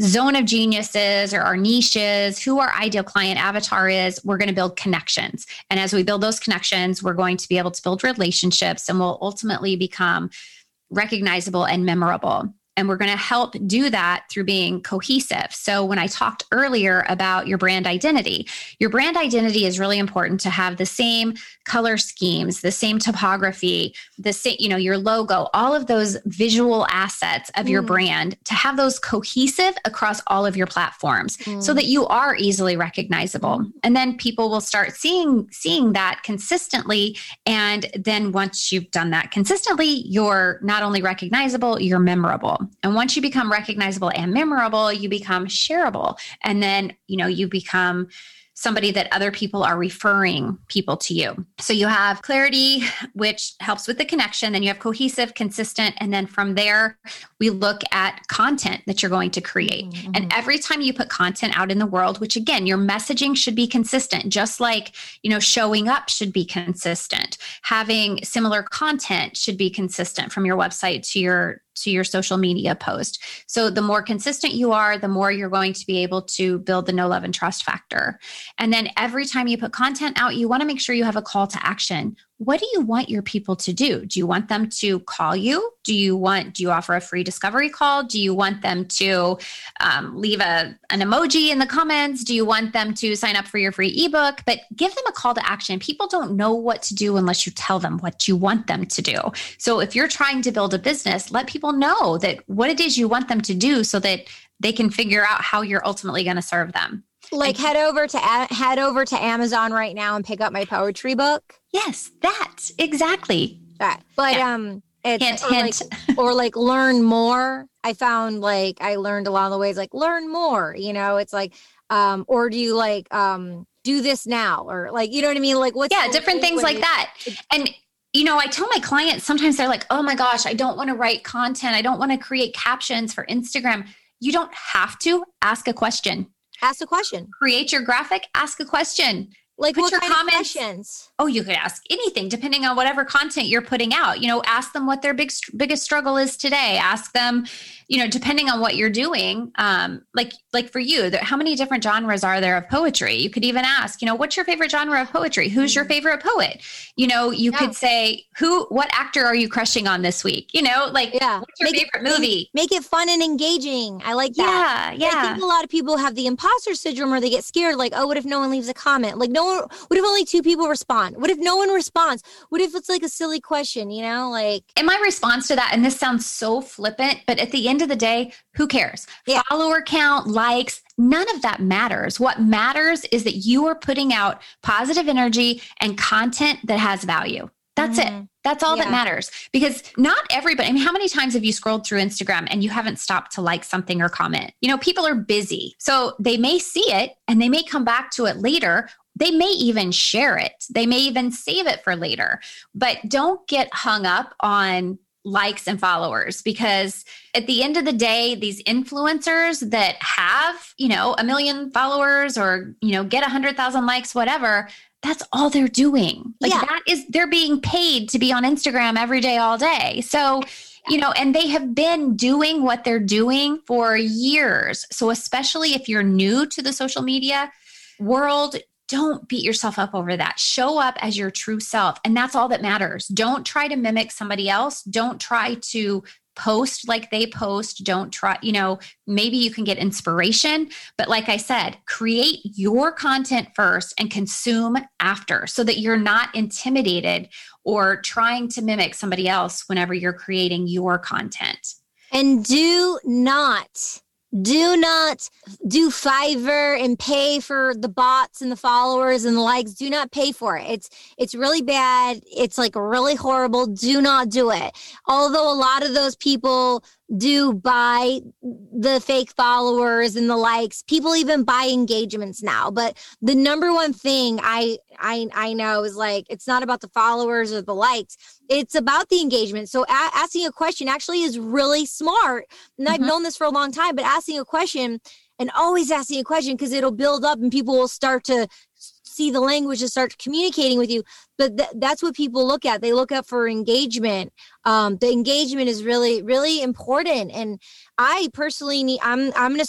zone of geniuses or our niches, who our ideal client avatar is, we're going to build connections. And as we build those connections, we're going to be able to build relationships and we'll ultimately become recognizable and memorable. And we're going to help do that through being cohesive. So, when I talked earlier about your brand identity, your brand identity is really important to have the same color schemes, the same topography, the same, you know, your logo, all of those visual assets of mm. your brand to have those cohesive across all of your platforms mm. so that you are easily recognizable. And then people will start seeing seeing that consistently and then once you've done that consistently, you're not only recognizable, you're memorable. And once you become recognizable and memorable, you become shareable. And then, you know, you become somebody that other people are referring people to you. So you have clarity, which helps with the connection. Then you have cohesive, consistent. And then from there, we look at content that you're going to create. Mm-hmm. And every time you put content out in the world, which again, your messaging should be consistent, just like, you know, showing up should be consistent. Having similar content should be consistent from your website to your to your social media post. So the more consistent you are, the more you're going to be able to build the know love and trust factor. And then every time you put content out, you want to make sure you have a call to action what do you want your people to do? Do you want them to call you? Do you want, do you offer a free discovery call? Do you want them to um, leave a, an emoji in the comments? Do you want them to sign up for your free ebook? But give them a call to action. People don't know what to do unless you tell them what you want them to do. So if you're trying to build a business, let people know that what it is you want them to do so that they can figure out how you're ultimately going to serve them like head over to head over to Amazon right now and pick up my poetry book. Yes, that exactly. That, but yeah. um, it's hint, or, hint. Like, or like learn more. I found like I learned along the ways like learn more. You know, it's like um, or do you like um do this now or like you know what I mean? Like what's yeah, different things like that. And you know, I tell my clients sometimes they're like, oh my gosh, I don't want to write content. I don't want to create captions for Instagram. You don't have to ask a question Ask a question. Create your graphic, ask a question. Like Put what your kind comments, of questions? Oh, you could ask anything depending on whatever content you're putting out. You know, ask them what their big biggest struggle is today. Ask them, you know, depending on what you're doing. Um, like like for you, there, how many different genres are there of poetry? You could even ask, you know, what's your favorite genre of poetry? Who's your mm-hmm. favorite poet? You know, you yeah. could say, who, what actor are you crushing on this week? You know, like, yeah. what's your make favorite it, movie? Make, make, it fun and engaging. I like that. Yeah, yeah. I think a lot of people have the imposter syndrome or they get scared, like, oh, what if no one leaves a comment? Like, no one, what if only two people respond? What if no one responds? What if it's like a silly question, you know? Like, and my response to that, and this sounds so flippant, but at the end of the day, who cares? Yeah. Follower count, likes, none of that matters. What matters is that you are putting out positive energy and content that has value. That's mm-hmm. it. That's all yeah. that matters because not everybody, I mean, how many times have you scrolled through Instagram and you haven't stopped to like something or comment? You know, people are busy. So they may see it and they may come back to it later. They may even share it. They may even save it for later. But don't get hung up on likes and followers because at the end of the day these influencers that have you know a million followers or you know get a hundred thousand likes whatever that's all they're doing like yeah. that is they're being paid to be on instagram every day all day so you know and they have been doing what they're doing for years so especially if you're new to the social media world don't beat yourself up over that. Show up as your true self. And that's all that matters. Don't try to mimic somebody else. Don't try to post like they post. Don't try, you know, maybe you can get inspiration. But like I said, create your content first and consume after so that you're not intimidated or trying to mimic somebody else whenever you're creating your content. And do not do not do Fiverr and pay for the bots and the followers and the likes. Do not pay for it. It's it's really bad. It's like really horrible. Do not do it. Although a lot of those people do buy the fake followers and the likes. People even buy engagements now. But the number one thing I I I know is like it's not about the followers or the likes. It's about the engagement. So a- asking a question actually is really smart. And mm-hmm. I've known this for a long time, but asking a question and always asking a question because it'll build up and people will start to see the language and start communicating with you but th- that's what people look at. They look up for engagement. Um, the engagement is really really important. And i personally need i'm i'm gonna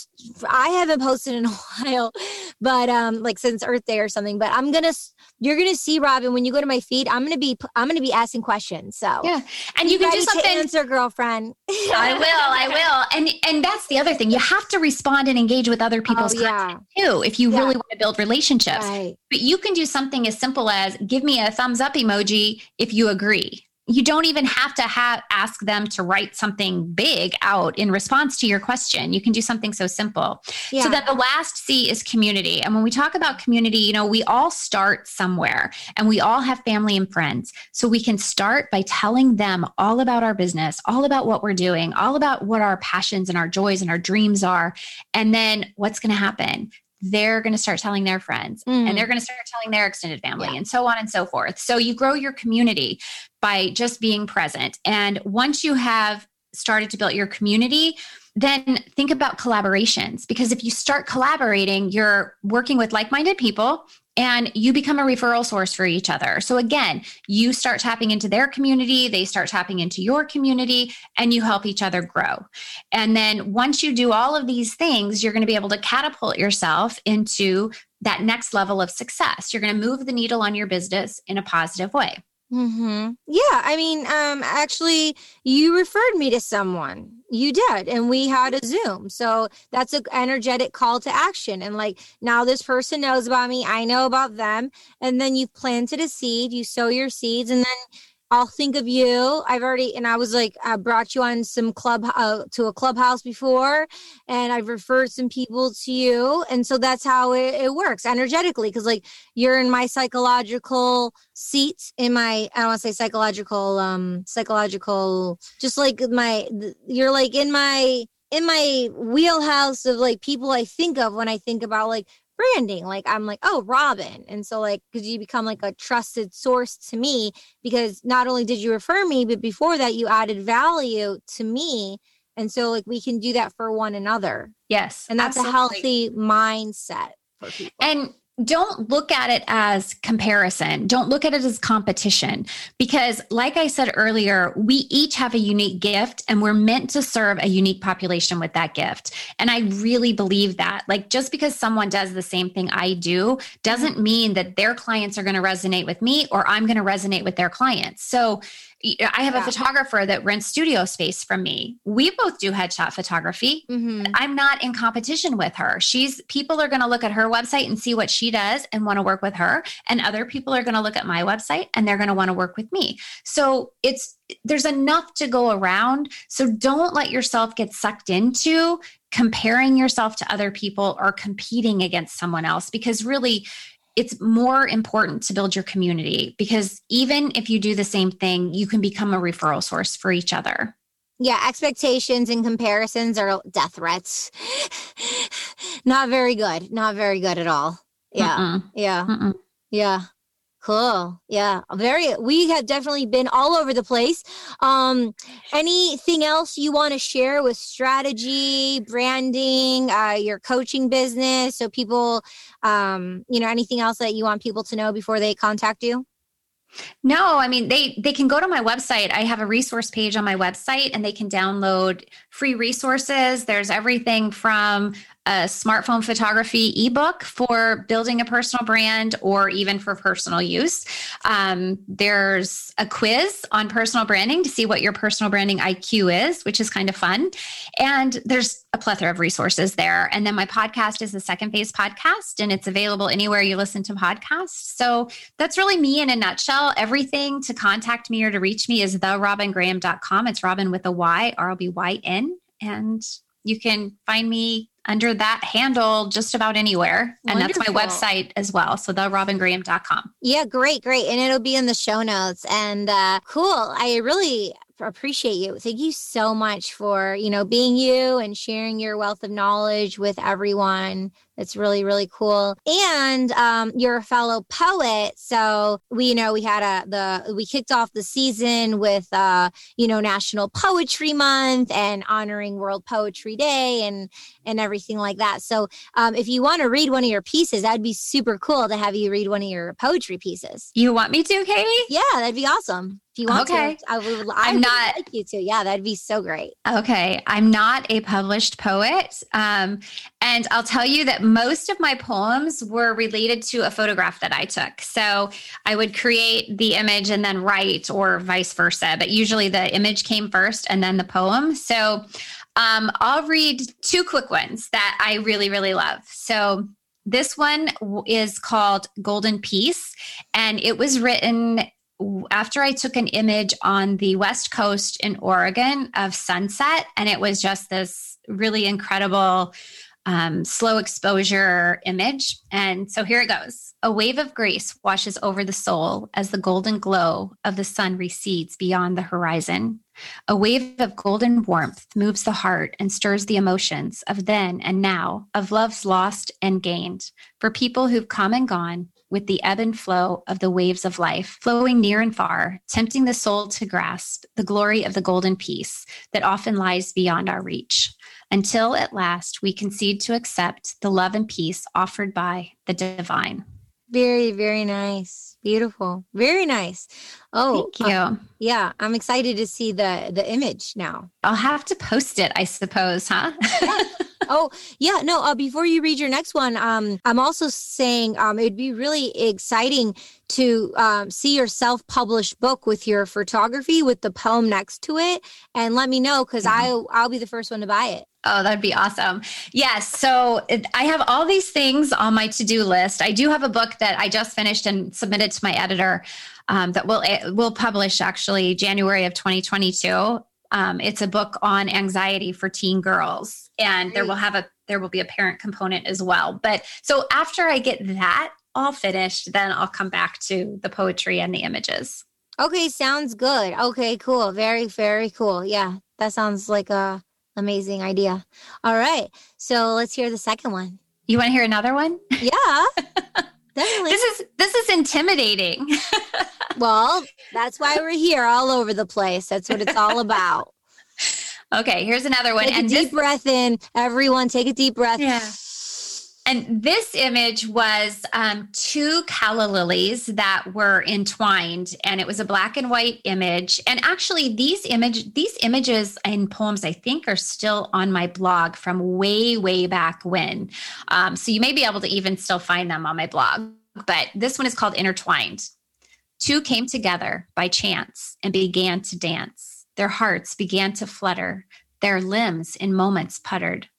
i haven't posted in a while but um like since earth day or something but i'm gonna you're gonna see robyn when you go to my feed i'm gonna be i'm gonna be asking questions so. Yeah. And you can do something answer girlfriend. I will i will. And and that's the other thing. You have to respond and engage with other people's oh, yeah. content too if you yeah. really want to build relationships. Right. but you can do something as simple as give me a thumbs up emoji if you agree. You don't even have to have ask them to write something big out in response to your question. You can do something so simple. Yeah. so that the last c is community. And when we talk about community you know we all start somewhere and we all have family and friends. So we can start by telling them all about our business all about what we're doing all about what our passions and our joys and our dreams are and then what's going to happen they're going to start telling their friends mm. and they're going to start telling their extended family yeah. and so on and so forth. So you grow your community by just being present. And once you have started to build your community, then think about collaborations because if you start collaborating, you're working with like minded people and you become a referral source for each other. So again, you start tapping into their community, they start tapping into your community, and you help each other grow. And then once you do all of these things, you're going to be able to catapult yourself into that next level of success. You're going to move the needle on your business in a positive way. Mm-hmm. Yeah, I mean, um, actually, you referred me to someone. You did, and we had a Zoom. So that's an energetic call to action. And like now, this person knows about me. I know about them. And then you've planted a seed. You sow your seeds, and then I'll think of you. I've already, and I was like, I brought you on some club uh, to a clubhouse before, and I've referred some people to you, and so that's how it, it works energetically. Because like you're in my psychological seat, in my I don't want to say psychological, um, psychological, just like my, you're like in my in my wheelhouse of like people I think of when I think about like branding. Like I'm like, oh, Robyn. And so like because you become like a trusted source to me because not only did you refer me, but before that you added value to me. And so like we can do that for one another. Yes. And that's absolutely. a healthy mindset for people. And don't look at it as comparison. Don't look at it as competition because, like I said earlier, we each have a unique gift and we're meant to serve a unique population with that gift. And I really believe that. Like, just because someone does the same thing I do doesn't mean that their clients are going to resonate with me or I'm going to resonate with their clients. So, I have yeah. a photographer that rents studio space from me. We both do headshot photography. Mm-hmm. I'm not in competition with her. She's people are going to look at her website and see what she does and want to work with her, and other people are going to look at my website and they're going to want to work with me. So it's there's enough to go around. So don't let yourself get sucked into comparing yourself to other people or competing against someone else because really it's more important to build your community because even if you do the same thing, you can become a referral source for each other. Yeah, expectations and comparisons are death threats. Not very good. Not very good at all. Yeah. Mm-mm. Yeah. Mm-mm. Yeah. Cool. Yeah. Very we have definitely been all over the place. Um anything else you want to share with strategy, branding, uh your coaching business so people um you know anything else that you want people to know before they contact you? No, I mean they they can go to my website. I have a resource page on my website and they can download free resources. There's everything from a smartphone photography ebook for building a personal brand or even for personal use. Um, there's a quiz on personal branding to see what your personal branding IQ is, which is kind of fun. And there's a plethora of resources there. And then my podcast is the Second Phase podcast, and it's available anywhere you listen to podcasts. So that's really me in a nutshell. Everything to contact me or to reach me is therobyngraham.com. It's Robyn with a Y, R O B Y N. And you can find me under that handle just about anywhere. Wonderful. And that's my website as well. So the therobyngraham.com. Yeah, great, great. And it'll be in the show notes. And uh, cool. I really appreciate you. Thank you so much for, you know, being you and sharing your wealth of knowledge with everyone. It's really, really cool. And um, you're a fellow poet. So we, you know, we had a, the, we kicked off the season with, uh, you know, National Poetry Month and honoring World Poetry Day and, and everything like that. So um, if you want to read one of your pieces, that'd be super cool to have you read one of your poetry pieces. You want me to, Katie? Yeah, that'd be awesome. If you want okay. to, I would, I am not like you to. Yeah, that'd be so great. Okay. I'm not a published poet. Um, and I'll tell you that most of my poems were related to a photograph that I took. So I would create the image and then write, or vice versa. But usually the image came first and then the poem. So um, I'll read two quick ones that I really, really love. So this one is called Golden Peace, and it was written after I took an image on the West Coast in Oregon of sunset, and it was just this really incredible um, slow exposure image. And so here it goes. A wave of grace washes over the soul as the golden glow of the sun recedes beyond the horizon. A wave of golden warmth moves the heart and stirs the emotions of then and now, of loves lost and gained, for people who've come and gone with the ebb and flow of the waves of life, flowing near and far, tempting the soul to grasp the glory of the golden peace that often lies beyond our reach until at last we concede to accept the love and peace offered by the divine. Very, very nice. Beautiful. Very nice. Oh, thank you. Uh, yeah, I'm excited to see the the image now. I'll have to post it, I suppose, huh? oh, yeah. No, uh, before you read your next one, um, I'm also saying um, it'd be really exciting to um, see your self-published book with your photography with the poem next to it, and let me know because I I'll be the first one to buy it. Oh, that'd be awesome. Yes. So it, I have all these things on my to do list. I do have a book that I just finished and submitted to my editor um, that will will publish actually January of 2022. Um, it's a book on anxiety for teen girls, and there will have a there will be a parent component as well. But so after I get that all finished, then I'll come back to the poetry and the images. Okay, sounds good. Okay, cool. Very, very cool. Yeah, that sounds like a Amazing idea. All right. So let's hear the second one. You want to hear another one? Yeah. Definitely. This is this is intimidating. well, that's why we're here all over the place. That's what it's all about. Okay, here's another one. Take and a deep this... breath in. Everyone take a deep breath. Yeah. And this image was um, two calla lilies that were entwined, and it was a black and white image. And actually, these image these images and poems, I think, are still on my blog from way way back when. Um, so you may be able to even still find them on my blog. But this one is called Intertwined. Two came together by chance and began to dance. Their hearts began to flutter. Their limbs in moments puttered.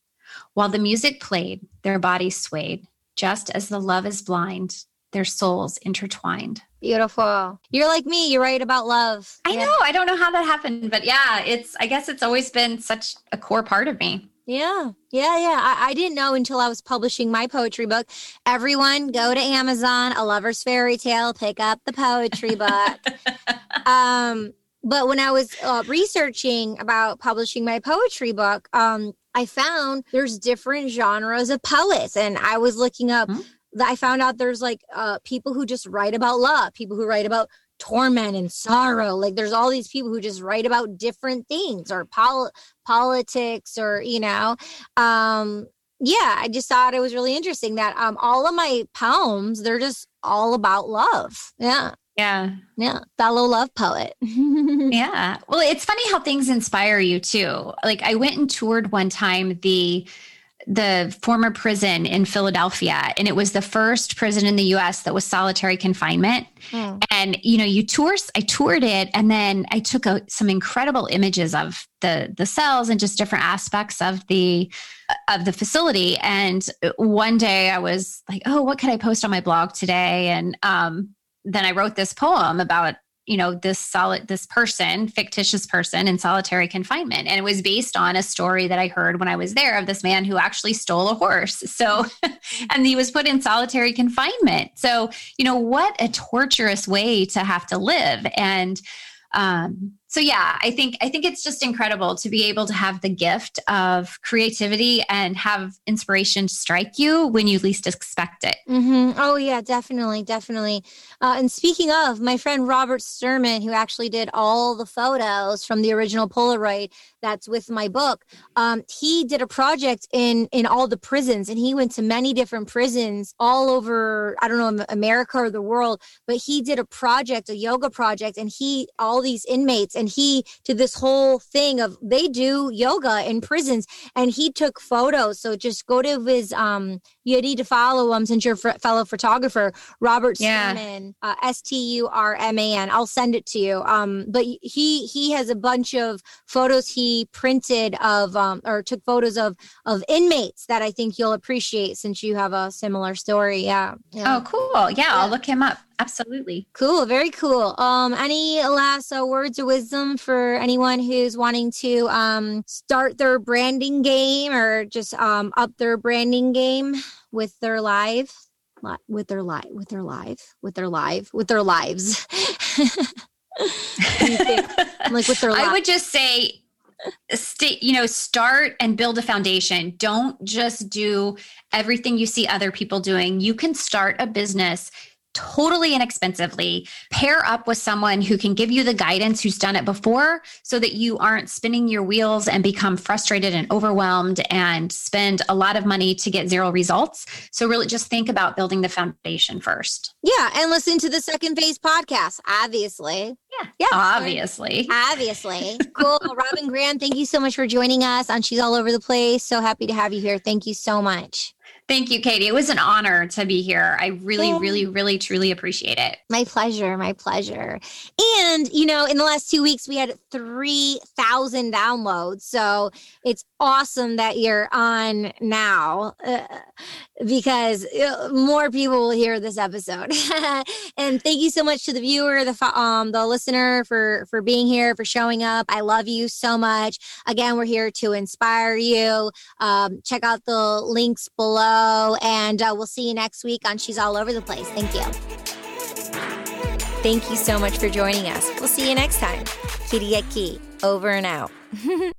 While the music played, their bodies swayed. Just as the love is blind, their souls intertwined. Beautiful. You're like me. You write about love. I yeah. know. I don't know how that happened, but yeah, it's, I guess it's always been such a core part of me. Yeah, yeah, yeah. I, I, didn't know until I was publishing my poetry book. Everyone, go to Amazon, A Lover's Fairy Tale, pick up the poetry book. um, but when I was uh, researching about publishing my poetry book, um, I found there's different genres of poets, and I was looking up. Mm-hmm. I found out there's like uh, people who just write about love, people who write about torment and sorrow. Like there's all these people who just write about different things or pol- politics or, you know, um, yeah, I just thought it was really interesting that um, all of my poems, they're just all about love. Yeah. Yeah. Yeah. Fellow love poet. yeah. Well, it's funny how things inspire you too. Like I went and toured one time the the former prison in Philadelphia, and it was the first prison in the US that was solitary confinement. Mm. And you know, you tour I toured it and then I took a, some incredible images of the the cells and just different aspects of the of the facility. And one day I was like, "Oh, what could I post on my blog today?" And um, then I wrote this poem about you know this solid this person fictitious person in solitary confinement. And it was based on a story that i heard when i was there of this man who actually stole a horse. So and he was put in solitary confinement. So you know what a torturous way to have to live. And um, so yeah i think i think it's just incredible to be able to have the gift of creativity and have inspiration strike you when you least expect it mm-hmm. oh yeah definitely definitely uh, and speaking of my friend robert sturman who actually did all the photos from the original polaroid that's with my book. Um, he did a project in in all the prisons and he went to many different prisons all over i don't know america or the world but he did a project a yoga project and he all these inmates and he did this whole thing of they do yoga in prisons and he took photos. So just go to his um you need to follow him since you're a fellow photographer robert yeah. Sturman, uh, s-t-u-r-m-a-n i'll send it to you. Um but he he has a bunch of photos he printed of um or took photos of of inmates that i think you'll appreciate since you have a similar story yeah, yeah. oh cool yeah, yeah i'll look him up Absolutely. Cool. Very cool. Um, any last uh, words of wisdom for anyone who's wanting to um, start their branding game or just um, up their branding game with their live, with their live, with their live, with their live, with their lives? like with their. I would just say stay you know start and build a foundation. Don't just do everything you see other people doing. You can start a business totally inexpensively. Pair up with someone who can give you the guidance who's done it before so that you aren't spinning your wheels and become frustrated and overwhelmed and spend a lot of money to get zero results. So, really just think about building the foundation first. Yeah. And listen to the Second Phase podcast, obviously. Yeah. Yeah. Obviously. Obviously. cool. Robyn Graham, thank you so much for joining us on She's All Over the Place. So happy to have you here. Thank you so much. Thank you, Katie. It was an honor to be here. I really, really, really, truly appreciate it. My pleasure. My pleasure. And, you know, in the last two weeks, we had 3,000 downloads. So it's awesome that you're on now uh, because uh, more people will hear this episode. and thank you so much to the viewer, the um, the listener for for being here, for showing up. I love you so much. Again, we're here to inspire you. Um, check out the links below, and uh, we'll see you next week on She's All Over the Place. Thank you. Thank you so much for joining us. We'll see you next time. At over and out.